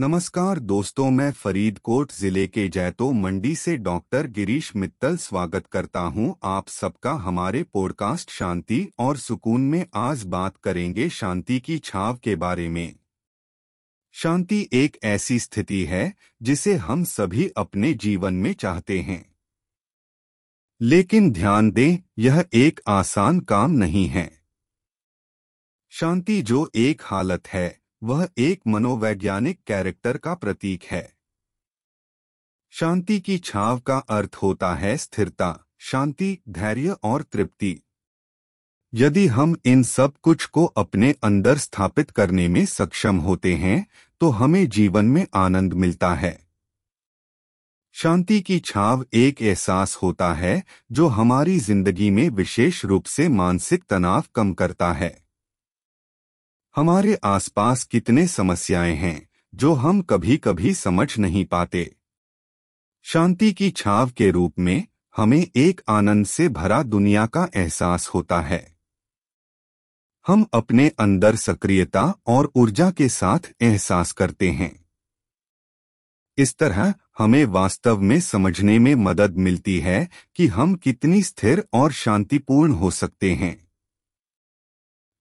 नमस्कार दोस्तों, मैं फरीदकोट ज़िले के जैतो मंडी से डॉक्टर गिरीश मित्तल स्वागत करता हूँ। आप सबका हमारे पॉडकास्ट शांति और सुकून में आज बात करेंगे शांति की छाव के बारे में। शांति एक ऐसी स्थिति है जिसे हम सभी अपने जीवन में चाहते हैं। लेकिन ध्यान दें, यह एक आसान काम नहीं है। शांति जो एक हालत है वह एक मनोवैज्ञानिक कैरेक्टर का प्रतीक है। शांति की छाव का अर्थ होता है स्थिरता, शांति, धैर्य और तृप्ति। यदि हम इन सब कुछ को अपने अंदर स्थापित करने में सक्षम होते हैं तो हमें जीवन में आनंद मिलता है। शांति की छाव एक एहसास होता है, जो हमारी ज़िंदगी में विशेष रूप से मानसिक तनाव कम करता है। हमारे आसपास कितने समस्याएँ हैं, जो हम कभी कभी समझ नहीं पाते। शांति की छाव के रूप में, हमें एक आनंद से भरा दुनिया का एहसास होता है। हम अपने अंदर सक्रियता और ऊर्जा के साथ एहसास करते हैं। इस तरह, हमें वास्तव में समझने में मदद मिलती है कि हम कितनी स्थिर और शांतिपूर्ण हो सकते हैं।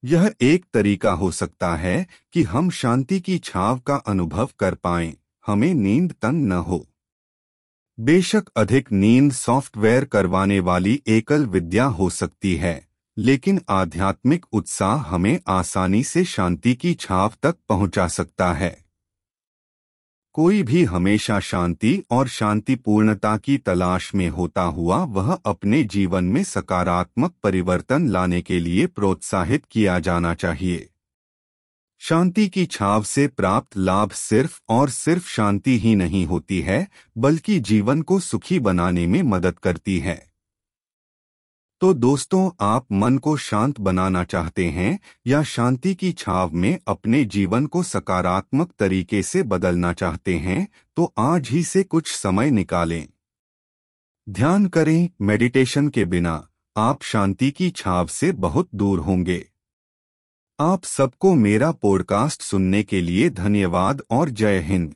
यह एक तरीका हो सकता है कि हम शांति की छाव का अनुभव कर पाएँ, हमें नींद तंग न हो। बेशक अधिक नींद सॉफ्टवेयर करवाने वाली एकल विद्या हो सकती है लेकिन आध्यात्मिक उत्साह हमें आसानी से शांति की छाव तक पहुँचा सकता है। कोई भी हमेशा शांति और शांतिपूर्णता की तलाश में होता हुआ वह अपने जीवन में सकारात्मक परिवर्तन लाने के लिए प्रोत्साहित किया जाना चाहिए। शांति की छाव से प्राप्त लाभ सिर्फ़ और सिर्फ़ शांति ही नहीं होती है, बल्कि जीवन को सुखी बनाने में मदद करती है। तो दोस्तों, आप मन को शांत बनाना चाहते हैं या शांति की छाव में अपने जीवन को सकारात्मक तरीके से बदलना चाहते हैं तो आज ही से कुछ समय निकालें। ध्यान करें, मेडिटेशन के बिना आप शांति की छाव से बहुत दूर होंगे। आप सबको मेरा पॉडकास्ट सुनने के लिए धन्यवाद और जय हिंद।